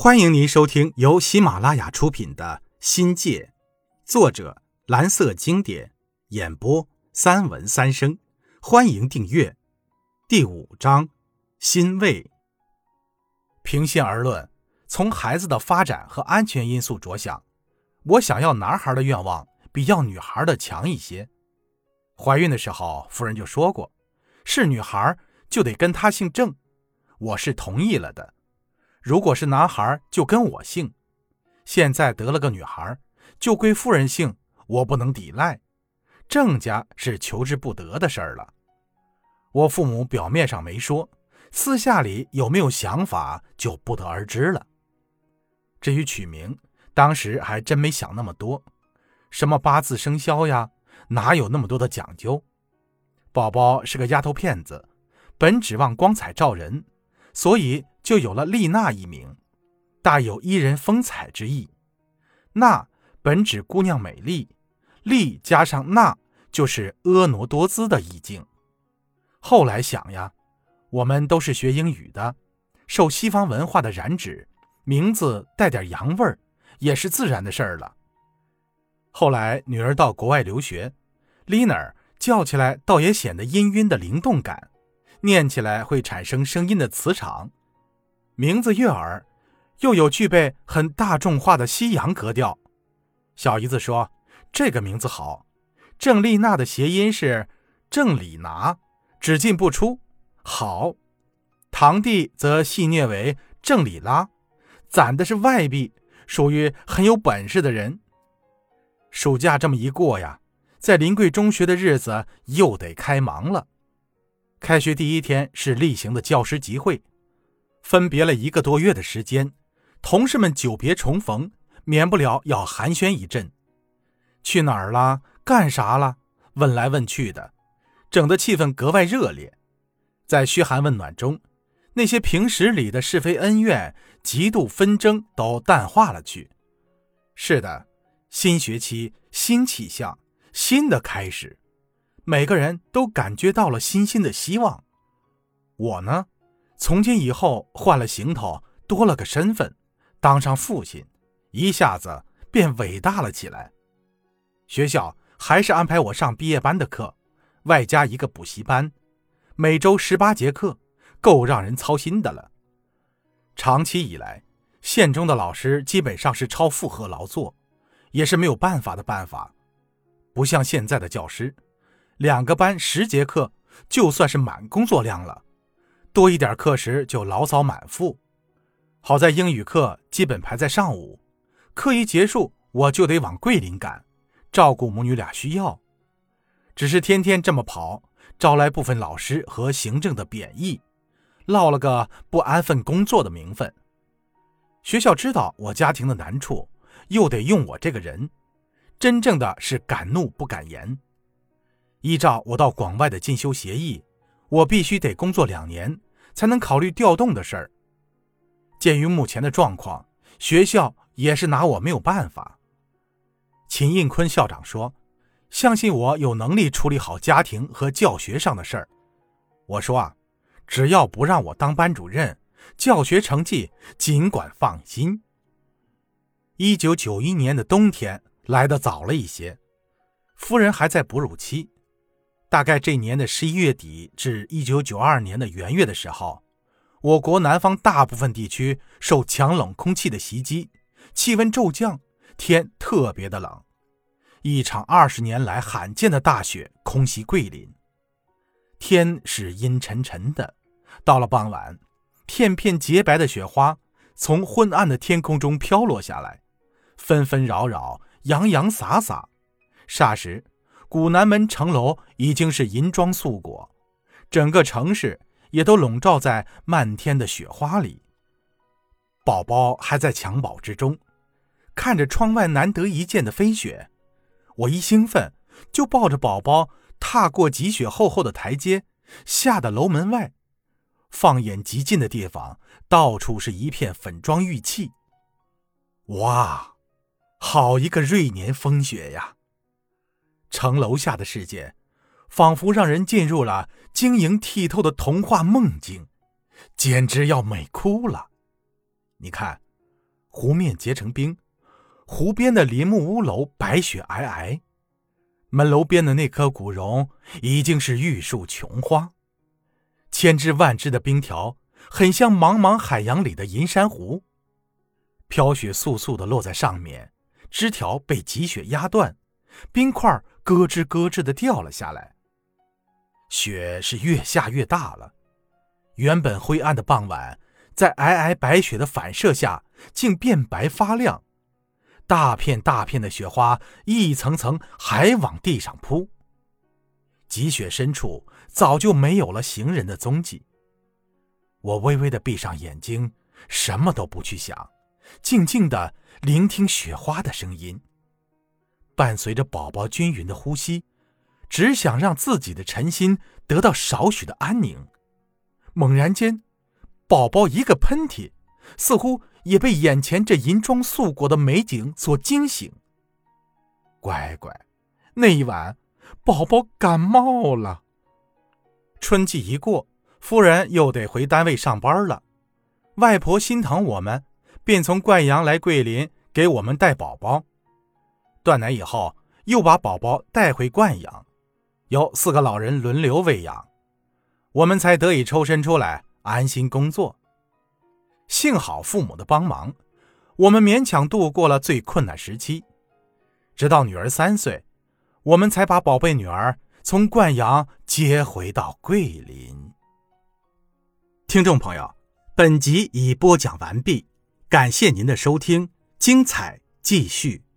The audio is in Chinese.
欢迎您收听由喜马拉雅出品的《新界》，作者蓝色经典，演播三文三生。欢迎订阅。第五章，欣慰。平心而论，从孩子的发展和安全因素着想，我想要男孩的愿望比要女孩的强一些。怀孕的时候，夫人就说过，是女孩就得跟她姓郑，我是同意了的。如果是男孩，就跟我姓。现在得了个女孩，就归夫人姓，我不能抵赖。郑家是求之不得的事儿了。我父母表面上没说，私下里有没有想法就不得而知了。至于取名，当时还真没想那么多，什么八字生肖呀，哪有那么多的讲究？宝宝是个丫头片子，本指望光彩照人，所以。就有了丽娜一名，大有伊人风采之意。娜本指姑娘美丽，丽加上娜就是婀娜多姿的意境。后来想呀，我们都是学英语的，受西方文化的染指，名字带点洋味儿也是自然的事儿了。后来女儿到国外留学，Lina 叫起来倒也显得氤氲的灵动感，念起来会产生声音的磁场。名字悦耳，又有具备很大众化的西洋格调。小姨子说：“这个名字好。”郑丽娜的谐音是“郑里拿”，只进不出，好。堂弟则戏谑为“郑里拉”，攒的是外币，属于很有本事的人。暑假这么一过呀，在临桂中学的日子又得开忙了。开学第一天是例行的教师集会。分别了一个多月的时间，同事们久别重逢，免不了要寒暄一阵。去哪儿了？干啥了？问来问去的，整的气氛格外热烈。在嘘寒问暖中，那些平时里的是非恩怨、嫉妒纷争都淡化了去。是的，新学期、新气象、新的开始，每个人都感觉到了新兴的希望。我呢？从今以后换了行头，多了个身份，当上父亲，一下子便伟大了起来。学校还是安排我上毕业班的课，外加一个补习班，每周十八节课，够让人操心的了。长期以来，县中的老师基本上是超负荷劳作，也是没有办法的办法。不像现在的教师，两个班十节课，就算是满工作量了。多一点课时就牢骚满腹，好在英语课基本排在上午，课一结束我就得往桂林赶，照顾母女俩需要。只是天天这么跑，招来部分老师和行政的贬义，落了个不安分工作的名分。学校知道我家庭的难处，又得用我这个人，真正的是敢怒不敢言。依照我到广外的进修协议。我必须得工作两年，才能考虑调动的事儿。鉴于目前的状况，学校也是拿我没有办法。秦应坤校长说：“相信我有能力处理好家庭和教学上的事儿。”我说：“啊，只要不让我当班主任，教学成绩尽管放心。”一九九一年的冬天来得早了一些，夫人还在哺乳期。大概这年的十一月底至一九九二年的元月的时候，我国南方大部分地区受强冷空气的袭击，气温骤降，天特别的冷。一场二十年来罕见的大雪空袭桂林，天是阴沉沉的。到了傍晚，片片洁白的雪花从昏暗的天空中飘落下来，纷纷扰扰，洋洋洒洒，霎时。古南门城楼已经是银装素裹，整个城市也都笼罩在漫天的雪花里。宝宝还在襁褓之中，看着窗外难得一见的飞雪，我一兴奋就抱着宝宝踏过积雪厚厚的台阶，下的楼门外，放眼极近的地方，到处是一片粉妆玉砌。哇，好一个瑞年风雪呀！城楼下的世界，仿佛让人进入了晶莹剔透的童话梦境，简直要美哭了。你看，湖面结成冰，湖边的林木屋楼白雪皑皑，门楼边的那棵古榕已经是玉树琼花，千枝万枝的冰条很像茫茫海洋里的银珊瑚，飘雪簌簌的落在上面，枝条被积雪压断，冰块咯吱咯吱的掉了下来。雪是越下越大了，原本灰暗的傍晚，在皑皑白雪的反射下，竟变白发亮。大片大片的雪花一层层还往地上铺。积雪深处早就没有了行人的踪迹。我微微的闭上眼睛，什么都不去想，静静的聆听雪花的声音，伴随着宝宝均匀的呼吸。只想让自己的晨心得到少许的安宁。猛然间，宝宝一个喷嚏，似乎也被眼前这银装素裹的美景所惊醒。乖乖，那一晚，宝宝感冒了。春季一过，夫人又得回单位上班了。外婆心疼我们，便从灌阳来桂林给我们带宝宝。断奶以后，又把宝宝带回灌阳。由四个老人轮流喂养，我们才得以抽身出来安心工作。幸好父母的帮忙，我们勉强度过了最困难时期。直到女儿三岁，我们才把宝贝女儿从灌阳接回到桂林。听众朋友，本集已播讲完毕，感谢您的收听，精彩继续。